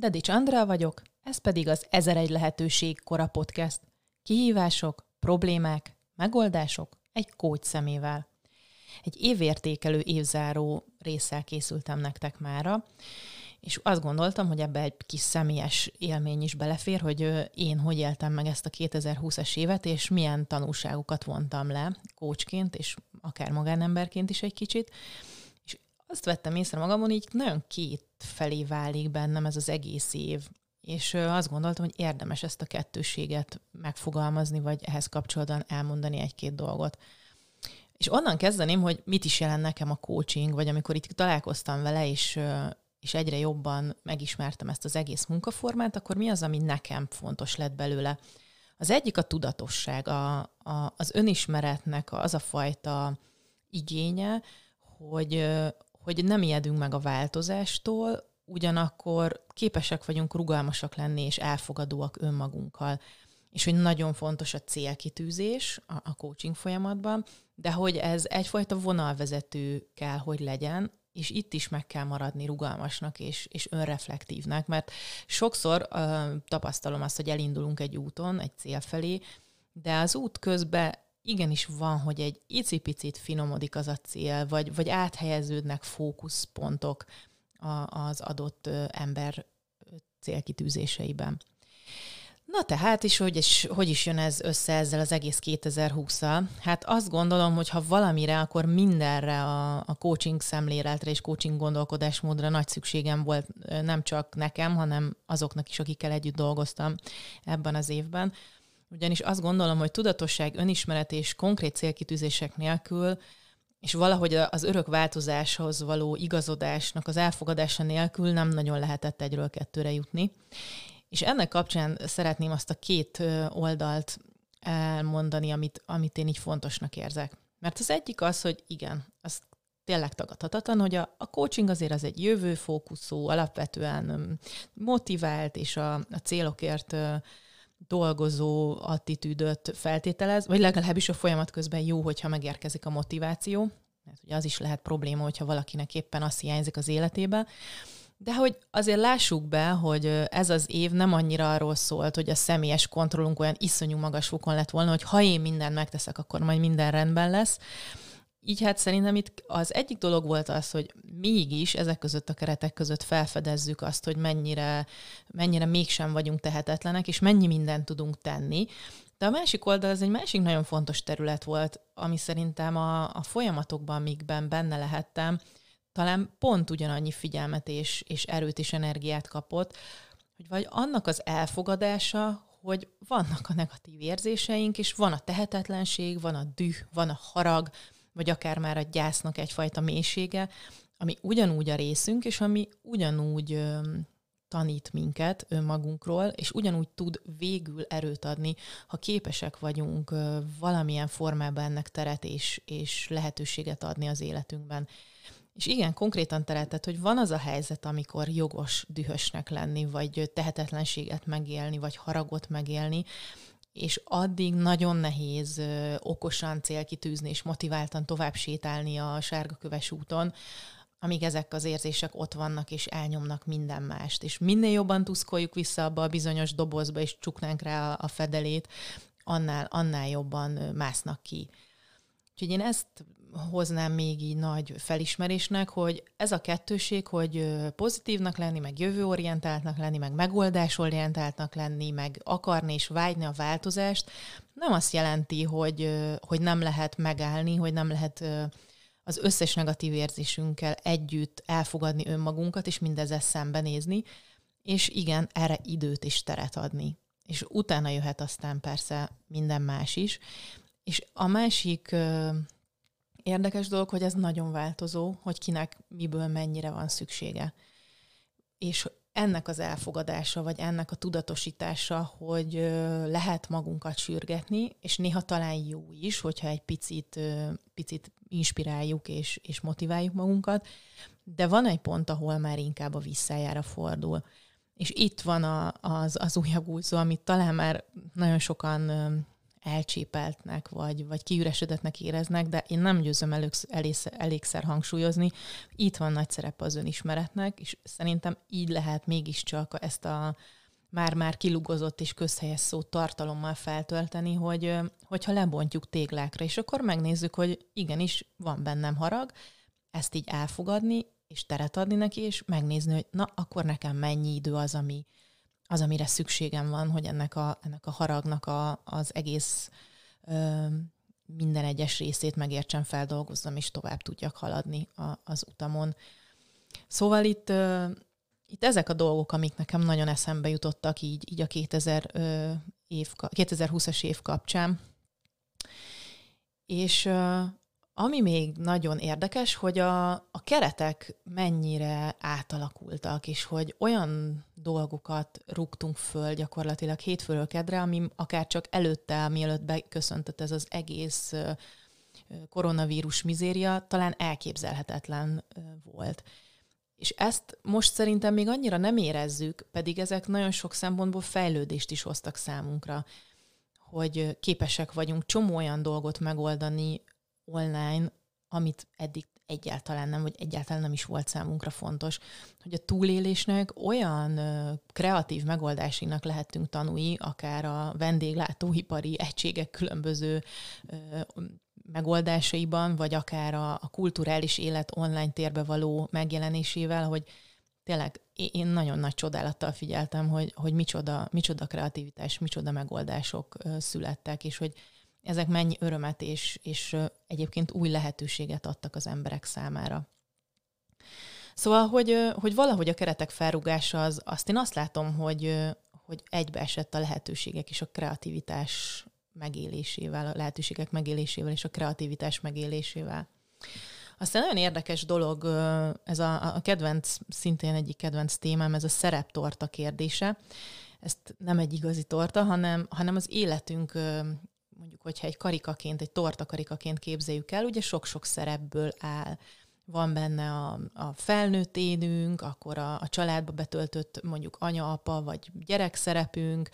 Dedics Andrá vagyok, ez pedig az 1001 lehetőség kora podcast. Kihívások, problémák, megoldások egy kócs szemével. Egy évértékelő évzáró résszel készültem nektek mára, és azt gondoltam, hogy ebbe egy kis személyes élmény is belefér, hogy én hogy éltem meg ezt a 2020-as évet, és milyen tanulságokat vontam le kócsként, és akár magánemberként is egy kicsit. Azt vettem észre magamon, így nagyon két felé válik bennem ez az egész év. És azt gondoltam, hogy érdemes ezt a kettőséget megfogalmazni, vagy ehhez kapcsolatban elmondani egy-két dolgot. És onnan kezdeném, hogy mit is jelent nekem a coaching, vagy amikor itt találkoztam vele, és, és egyre jobban megismertem ezt az egész munkaformát, akkor mi az, ami nekem fontos lett belőle? Az egyik a tudatosság, a, a, az önismeretnek az a fajta igénye, hogy, hogy nem ijedünk meg a változástól, ugyanakkor képesek vagyunk rugalmasak lenni és elfogadóak önmagunkkal. És hogy nagyon fontos a célkitűzés a, a coaching folyamatban, de hogy ez egyfajta vonalvezető kell, hogy legyen, és itt is meg kell maradni rugalmasnak és, és önreflektívnek, mert sokszor uh, tapasztalom azt, hogy elindulunk egy úton, egy cél felé, de az út közben igenis van, hogy egy icipicit finomodik az a cél, vagy, vagy áthelyeződnek fókuszpontok a, az adott ember célkitűzéseiben. Na tehát is, hogy, és hogy is jön ez össze ezzel az egész 2020-al? Hát azt gondolom, hogy ha valamire, akkor mindenre a, a coaching szemléletre és coaching gondolkodásmódra nagy szükségem volt nem csak nekem, hanem azoknak is, akikkel együtt dolgoztam ebben az évben. Ugyanis azt gondolom, hogy tudatosság, önismeret és konkrét célkitűzések nélkül és valahogy az örök változáshoz való igazodásnak az elfogadása nélkül nem nagyon lehetett egyről kettőre jutni. És ennek kapcsán szeretném azt a két oldalt elmondani, amit, amit én így fontosnak érzek. Mert az egyik az, hogy igen, az tényleg tagadhatatlan, hogy a, a coaching azért az egy jövőfókuszú, alapvetően motivált és a, a célokért dolgozó attitűdöt feltételez, vagy legalábbis a folyamat közben jó, hogyha megérkezik a motiváció, mert ugye az is lehet probléma, hogyha valakinek éppen azt hiányzik az életébe. De hogy azért lássuk be, hogy ez az év nem annyira arról szólt, hogy a személyes kontrollunk olyan iszonyú magas fokon lett volna, hogy ha én mindent megteszek, akkor majd minden rendben lesz, így hát szerintem itt az egyik dolog volt az, hogy mégis ezek között a keretek között felfedezzük azt, hogy mennyire, mennyire mégsem vagyunk tehetetlenek, és mennyi mindent tudunk tenni. De a másik oldal az egy másik nagyon fontos terület volt, ami szerintem a, a folyamatokban, amikben benne lehettem, talán pont ugyanannyi figyelmet és, és erőt és energiát kapott, hogy vagy annak az elfogadása, hogy vannak a negatív érzéseink, és van a tehetetlenség, van a düh, van a harag, vagy akár már a gyásznak egyfajta mélysége, ami ugyanúgy a részünk, és ami ugyanúgy ö, tanít minket önmagunkról, és ugyanúgy tud végül erőt adni, ha képesek vagyunk ö, valamilyen formában ennek teret és, és lehetőséget adni az életünkben. És igen, konkrétan teretet, hogy van az a helyzet, amikor jogos dühösnek lenni, vagy tehetetlenséget megélni, vagy haragot megélni, és addig nagyon nehéz okosan célkitűzni és motiváltan tovább sétálni a sárgaköves úton, amíg ezek az érzések ott vannak és elnyomnak minden mást. És minél jobban tuszkoljuk vissza abba a bizonyos dobozba, és csuknánk rá a fedelét, annál, annál jobban másznak ki. Úgyhogy én ezt hoznám még így nagy felismerésnek, hogy ez a kettőség, hogy pozitívnak lenni, meg jövőorientáltnak lenni, meg megoldásorientáltnak lenni, meg akarni és vágyni a változást, nem azt jelenti, hogy, hogy nem lehet megállni, hogy nem lehet az összes negatív érzésünkkel együtt elfogadni önmagunkat, és mindezzel szembenézni, és igen, erre időt és teret adni. És utána jöhet aztán persze minden más is. És a másik Érdekes dolog, hogy ez nagyon változó, hogy kinek miből mennyire van szüksége. És ennek az elfogadása, vagy ennek a tudatosítása, hogy lehet magunkat sürgetni, és néha talán jó is, hogyha egy picit, picit inspiráljuk és, és motiváljuk magunkat, de van egy pont, ahol már inkább a visszájára fordul. És itt van a, az, az újabb úszó, amit talán már nagyon sokan elcsépeltnek, vagy, vagy kiüresedetnek éreznek, de én nem győzöm elég, elég, elégszer hangsúlyozni. Itt van nagy szerepe az önismeretnek, és szerintem így lehet mégiscsak ezt a már-már kilugozott és közhelyes szó tartalommal feltölteni, hogy hogyha lebontjuk téglákra, és akkor megnézzük, hogy igenis van bennem harag, ezt így elfogadni, és teret adni neki, és megnézni, hogy na, akkor nekem mennyi idő az, ami, az, amire szükségem van, hogy ennek a, ennek a haragnak a, az egész ö, minden egyes részét megértsem, feldolgozzam, és tovább tudjak haladni a, az utamon. Szóval itt, ö, itt ezek a dolgok, amik nekem nagyon eszembe jutottak így, így a 2000 ö, év, 2020-as év kapcsán. És ö, ami még nagyon érdekes, hogy a, a keretek mennyire átalakultak, és hogy olyan dolgokat rúgtunk föl gyakorlatilag hétfőről kedre, ami akár csak előtte, mielőtt beköszöntött ez az egész koronavírus mizéria, talán elképzelhetetlen volt. És ezt most szerintem még annyira nem érezzük, pedig ezek nagyon sok szempontból fejlődést is hoztak számunkra, hogy képesek vagyunk csomó olyan dolgot megoldani, online, amit eddig egyáltalán nem, vagy egyáltalán nem is volt számunkra fontos, hogy a túlélésnek olyan kreatív megoldásinak lehetünk tanulni, akár a vendéglátóipari egységek különböző megoldásaiban, vagy akár a, a kulturális élet online térbe való megjelenésével, hogy tényleg én nagyon nagy csodálattal figyeltem, hogy, hogy micsoda, micsoda kreativitás, micsoda megoldások születtek, és hogy ezek mennyi örömet és, és egyébként új lehetőséget adtak az emberek számára. Szóval, hogy, hogy valahogy a keretek felrugása az, azt én azt látom, hogy, hogy egybeesett a lehetőségek és a kreativitás megélésével, a lehetőségek megélésével és a kreativitás megélésével. Aztán nagyon érdekes dolog, ez a, a kedvenc, szintén egyik kedvenc témám, ez a szereptorta kérdése. Ezt nem egy igazi torta, hanem, hanem az életünk mondjuk, hogyha egy karikaként, egy torta karikaként képzeljük el, ugye sok-sok szerepből áll. Van benne a, a felnőtt énünk, akkor a, a családba betöltött mondjuk anya-apa vagy gyerek szerepünk,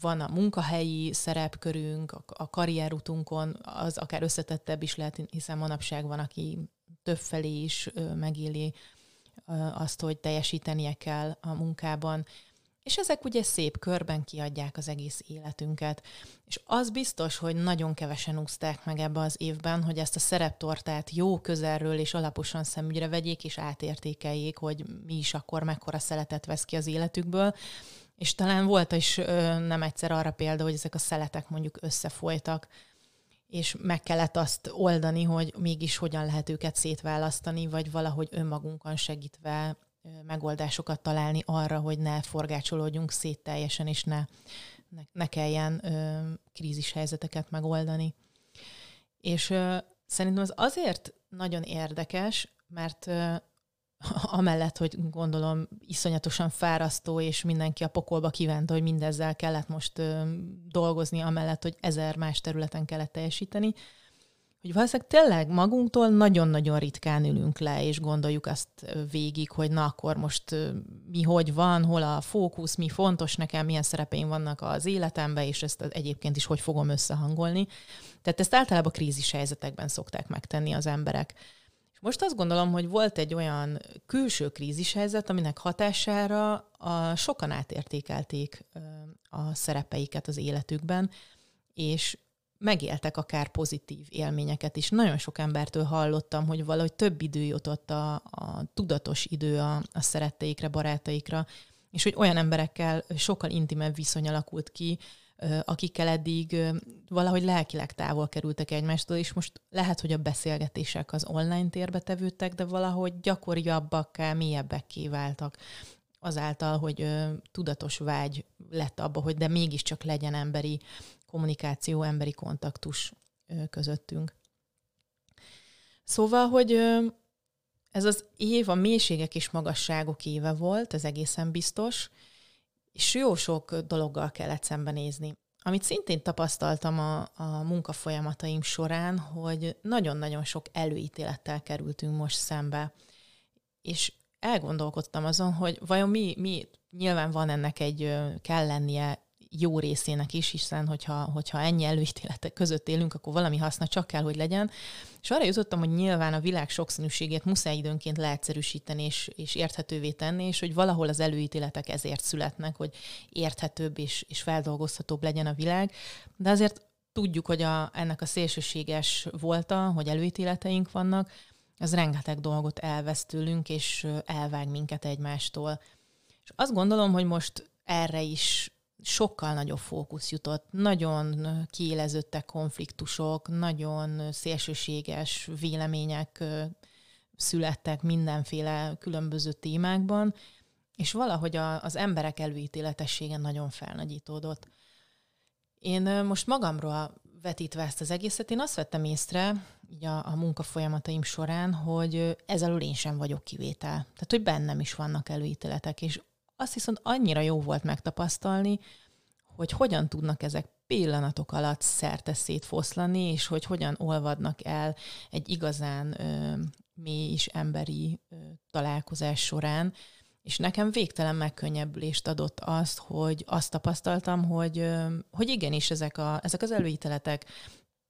van a munkahelyi szerepkörünk, a, a karrierutunkon, az akár összetettebb is lehet, hiszen manapság van, aki többfelé is megéli azt, hogy teljesítenie kell a munkában. És ezek ugye szép körben kiadják az egész életünket. És az biztos, hogy nagyon kevesen úszták meg ebbe az évben, hogy ezt a szereptortát jó közelről és alaposan szemügyre vegyék és átértékeljék, hogy mi is akkor mekkora szeletet vesz ki az életükből. És talán volt is ö, nem egyszer arra példa, hogy ezek a szeletek mondjuk összefolytak, és meg kellett azt oldani, hogy mégis hogyan lehet őket szétválasztani, vagy valahogy önmagunkon segítve megoldásokat találni arra, hogy ne forgácsolódjunk szét teljesen, és ne, ne, ne kelljen ö, krízis helyzeteket megoldani. És ö, szerintem az azért nagyon érdekes, mert ö, amellett, hogy gondolom iszonyatosan fárasztó, és mindenki a pokolba kívánta, hogy mindezzel kellett most ö, dolgozni, amellett, hogy ezer más területen kellett teljesíteni, hogy valószínűleg tényleg magunktól nagyon-nagyon ritkán ülünk le, és gondoljuk azt végig, hogy na akkor most mi hogy van, hol a fókusz, mi fontos nekem, milyen szerepeim vannak az életemben, és ezt egyébként is hogy fogom összehangolni. Tehát ezt általában krízis helyzetekben szokták megtenni az emberek. És most azt gondolom, hogy volt egy olyan külső krízis helyzet, aminek hatására a, sokan átértékelték a szerepeiket az életükben, és megéltek akár pozitív élményeket is. Nagyon sok embertől hallottam, hogy valahogy több idő jutott a, a tudatos idő a, a szeretteikre, barátaikra, és hogy olyan emberekkel sokkal intimebb viszony alakult ki, akikkel eddig valahogy lelkileg távol kerültek egymástól, és most lehet, hogy a beszélgetések az online térbe tevődtek, de valahogy gyakoriabbakká, mélyebbekké váltak azáltal, hogy tudatos vágy lett abba, hogy de mégiscsak legyen emberi kommunikáció, emberi kontaktus közöttünk. Szóval, hogy ez az év a mélységek és magasságok éve volt, ez egészen biztos, és jó sok dologgal kellett szembenézni. Amit szintén tapasztaltam a, a munkafolyamataim során, hogy nagyon-nagyon sok előítélettel kerültünk most szembe, és elgondolkodtam azon, hogy vajon mi, mi nyilván van ennek egy, kell lennie jó részének is, hiszen hogyha, hogyha ennyi előítéletek között élünk, akkor valami haszna csak kell, hogy legyen. És arra jutottam, hogy nyilván a világ sokszínűségét muszáj időnként leegyszerűsíteni és, és érthetővé tenni, és hogy valahol az előítéletek ezért születnek, hogy érthetőbb és, és feldolgozhatóbb legyen a világ. De azért tudjuk, hogy a, ennek a szélsőséges volta, hogy előítéleteink vannak, az rengeteg dolgot elvesz tőlünk, és elvág minket egymástól. És azt gondolom, hogy most erre is sokkal nagyobb fókusz jutott. Nagyon kiéleződtek konfliktusok, nagyon szélsőséges vélemények születtek mindenféle különböző témákban, és valahogy a, az emberek előítéletessége nagyon felnagyítódott. Én most magamról vetítve ezt az egészet, én azt vettem észre, így a, a munkafolyamataim során, hogy ezzel én sem vagyok kivétel. Tehát, hogy bennem is vannak előítéletek, és azt viszont annyira jó volt megtapasztalni, hogy hogyan tudnak ezek pillanatok alatt szerte szétfoszlani, és hogy hogyan olvadnak el egy igazán ö, mély és emberi ö, találkozás során. És nekem végtelen megkönnyebbülést adott azt, hogy azt tapasztaltam, hogy, ö, hogy igenis ezek, a, ezek az előíteletek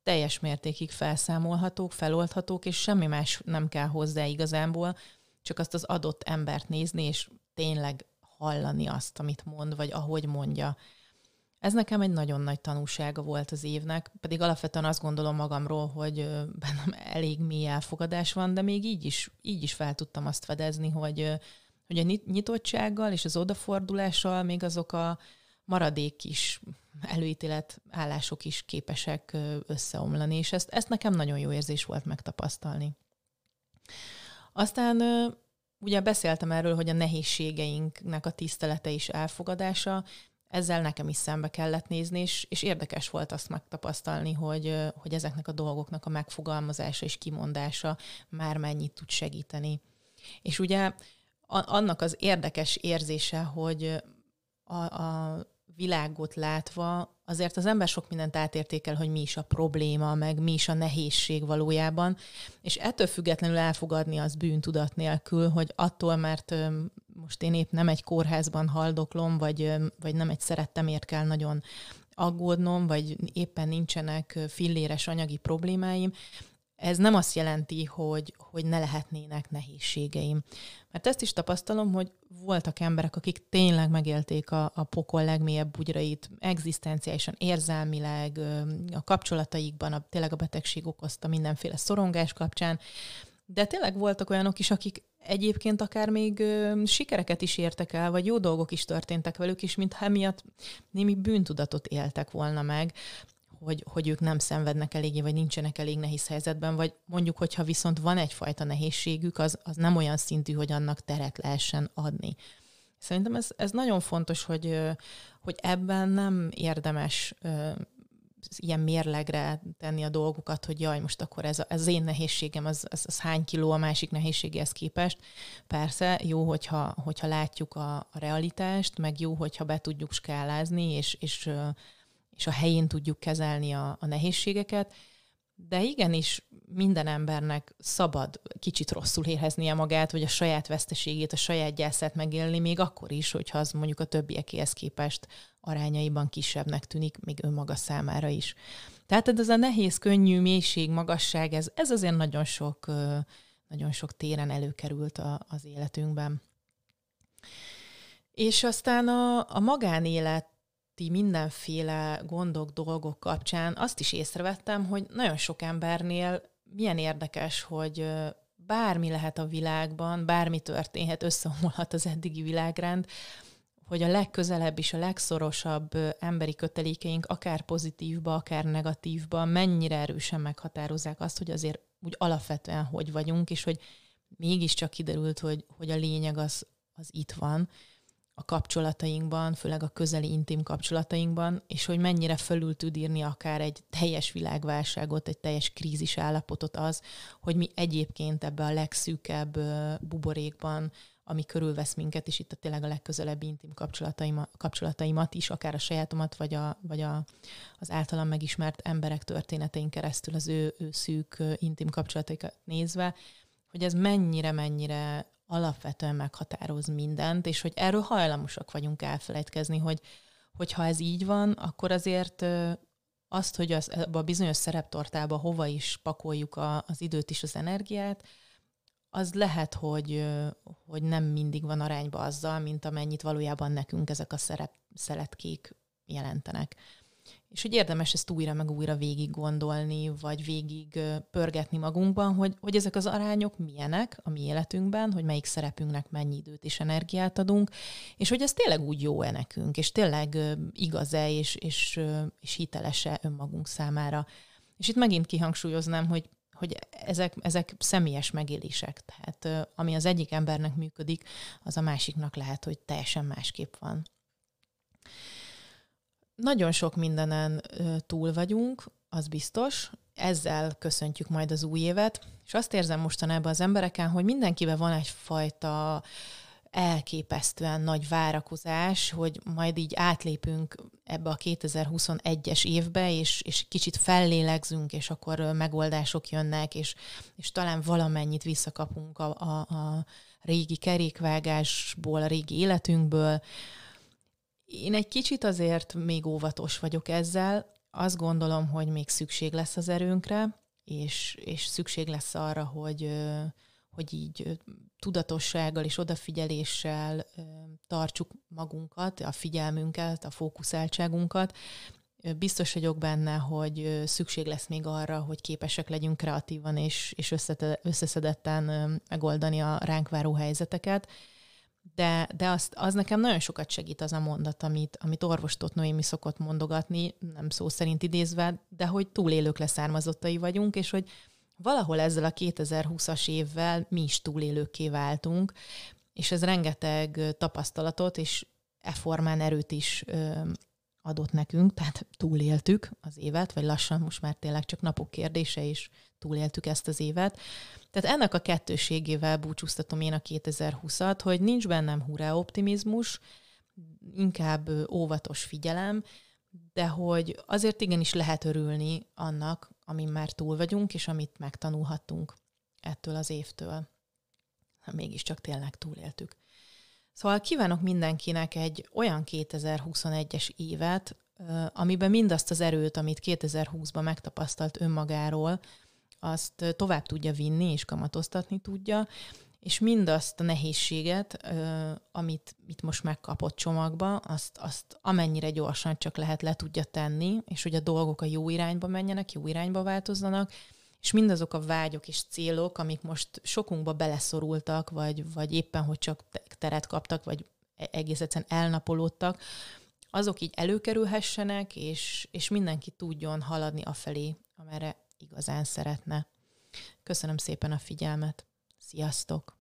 teljes mértékig felszámolhatók, feloldhatók, és semmi más nem kell hozzá igazából, csak azt az adott embert nézni, és tényleg hallani azt, amit mond, vagy ahogy mondja. Ez nekem egy nagyon nagy tanúsága volt az évnek, pedig alapvetően azt gondolom magamról, hogy bennem elég mély elfogadás van, de még így is, így is fel tudtam azt fedezni, hogy, hogy a nyitottsággal és az odafordulással még azok a maradék is előítélet állások is képesek összeomlani, és ezt, ezt nekem nagyon jó érzés volt megtapasztalni. Aztán ugye beszéltem erről, hogy a nehézségeinknek a tisztelete és elfogadása, ezzel nekem is szembe kellett nézni, és, és érdekes volt azt megtapasztalni, hogy, hogy ezeknek a dolgoknak a megfogalmazása és kimondása már mennyit tud segíteni. És ugye annak az érdekes érzése, hogy a, a világot látva azért az ember sok mindent átértékel, hogy mi is a probléma, meg mi is a nehézség valójában, és ettől függetlenül elfogadni az bűntudat nélkül, hogy attól, mert most én épp nem egy kórházban haldoklom, vagy, vagy nem egy szerettemért kell nagyon aggódnom, vagy éppen nincsenek filléres anyagi problémáim, ez nem azt jelenti, hogy, hogy ne lehetnének nehézségeim. Mert ezt is tapasztalom, hogy voltak emberek, akik tényleg megélték a, a pokol legmélyebb bugyrait, egzisztenciálisan, érzelmileg, a kapcsolataikban, a, tényleg a betegség okozta mindenféle szorongás kapcsán, de tényleg voltak olyanok is, akik egyébként akár még ö, sikereket is értek el, vagy jó dolgok is történtek velük, és mintha emiatt némi bűntudatot éltek volna meg hogy, hogy ők nem szenvednek eléggé, vagy nincsenek elég nehéz helyzetben, vagy mondjuk, hogyha viszont van egyfajta nehézségük, az, az nem olyan szintű, hogy annak teret lehessen adni. Szerintem ez, ez nagyon fontos, hogy, hogy ebben nem érdemes ilyen mérlegre tenni a dolgokat, hogy jaj, most akkor ez, a, ez az én nehézségem, az, az, az hány kiló a másik nehézségéhez képest. Persze jó, hogyha, hogyha látjuk a, a realitást, meg jó, hogyha be tudjuk skálázni, és, és és a helyén tudjuk kezelni a, a nehézségeket, de igenis minden embernek szabad kicsit rosszul éreznie magát, vagy a saját veszteségét, a saját gyászát megélni, még akkor is, hogyha az mondjuk a többiekéhez képest arányaiban kisebbnek tűnik, még önmaga számára is. Tehát ez a nehéz, könnyű, mélység, magasság, ez, ez azért nagyon sok, nagyon sok téren előkerült a, az életünkben. És aztán a, a magánélet mindenféle gondok, dolgok kapcsán azt is észrevettem, hogy nagyon sok embernél milyen érdekes, hogy bármi lehet a világban, bármi történhet, összeomolhat az eddigi világrend, hogy a legközelebb és a legszorosabb emberi kötelékeink, akár pozitívba, akár negatívba, mennyire erősen meghatározzák azt, hogy azért úgy alapvetően hogy vagyunk, és hogy mégiscsak kiderült, hogy, hogy a lényeg az, az itt van, a kapcsolatainkban, főleg a közeli intim kapcsolatainkban, és hogy mennyire fölül tud írni akár egy teljes világválságot, egy teljes krízis állapotot az, hogy mi egyébként ebbe a legszűkebb buborékban, ami körülvesz minket, és itt a tényleg a legközelebbi intim kapcsolataimat, kapcsolataimat is, akár a sajátomat, vagy, a, vagy a, az általam megismert emberek történetein keresztül az ő, ő szűk intim kapcsolataikat nézve, hogy ez mennyire alapvetően meghatároz mindent, és hogy erről hajlamosak vagyunk elfelejtkezni, hogy, hogyha ez így van, akkor azért azt, hogy az, a bizonyos szereptortába hova is pakoljuk a, az időt és az energiát, az lehet, hogy, hogy nem mindig van arányba azzal, mint amennyit valójában nekünk ezek a szerep, szeletkék jelentenek. És hogy érdemes ezt újra meg újra végig gondolni, vagy végig pörgetni magunkban, hogy, hogy ezek az arányok milyenek a mi életünkben, hogy melyik szerepünknek mennyi időt és energiát adunk, és hogy ez tényleg úgy jó-e nekünk, és tényleg igaz-e és, és, és hiteles-e önmagunk számára. És itt megint kihangsúlyoznám, hogy hogy ezek, ezek személyes megélések. Tehát ami az egyik embernek működik, az a másiknak lehet, hogy teljesen másképp van. Nagyon sok mindenen túl vagyunk, az biztos. Ezzel köszöntjük majd az új évet, és azt érzem mostanában az embereken, hogy mindenkiben van egyfajta elképesztően nagy várakozás, hogy majd így átlépünk ebbe a 2021-es évbe, és, és kicsit fellélegzünk, és akkor megoldások jönnek, és, és talán valamennyit visszakapunk a, a, a régi kerékvágásból, a régi életünkből, én egy kicsit azért még óvatos vagyok ezzel. Azt gondolom, hogy még szükség lesz az erőnkre, és, és szükség lesz arra, hogy, hogy így tudatossággal és odafigyeléssel tartsuk magunkat, a figyelmünket, a fókuszáltságunkat. Biztos vagyok benne, hogy szükség lesz még arra, hogy képesek legyünk kreatívan és, és összeszedetten megoldani a ránk váró helyzeteket de, de azt, az nekem nagyon sokat segít az a mondat, amit, amit orvostott Noémi szokott mondogatni, nem szó szerint idézve, de hogy túlélők leszármazottai vagyunk, és hogy valahol ezzel a 2020-as évvel mi is túlélőkké váltunk, és ez rengeteg tapasztalatot és e formán erőt is adott nekünk, tehát túléltük az évet, vagy lassan most már tényleg csak napok kérdése, és túléltük ezt az évet. Tehát ennek a kettőségével búcsúztatom én a 2020-at, hogy nincs bennem hurrá optimizmus, inkább óvatos figyelem, de hogy azért igenis lehet örülni annak, amin már túl vagyunk, és amit megtanulhattunk ettől az évtől. Ha mégiscsak tényleg túléltük. Szóval kívánok mindenkinek egy olyan 2021-es évet, amiben mindazt az erőt, amit 2020-ban megtapasztalt önmagáról, azt tovább tudja vinni és kamatoztatni tudja, és mindazt a nehézséget, amit itt most megkapott csomagba, azt, azt amennyire gyorsan csak lehet le tudja tenni, és hogy a dolgok a jó irányba menjenek, jó irányba változzanak, és mindazok a vágyok és célok, amik most sokunkba beleszorultak, vagy, vagy éppen, hogy csak teret kaptak, vagy e-, egész egyszerűen elnapolódtak, azok így előkerülhessenek, és, és mindenki tudjon haladni afelé, amerre igazán szeretne. Köszönöm szépen a figyelmet. Sziasztok!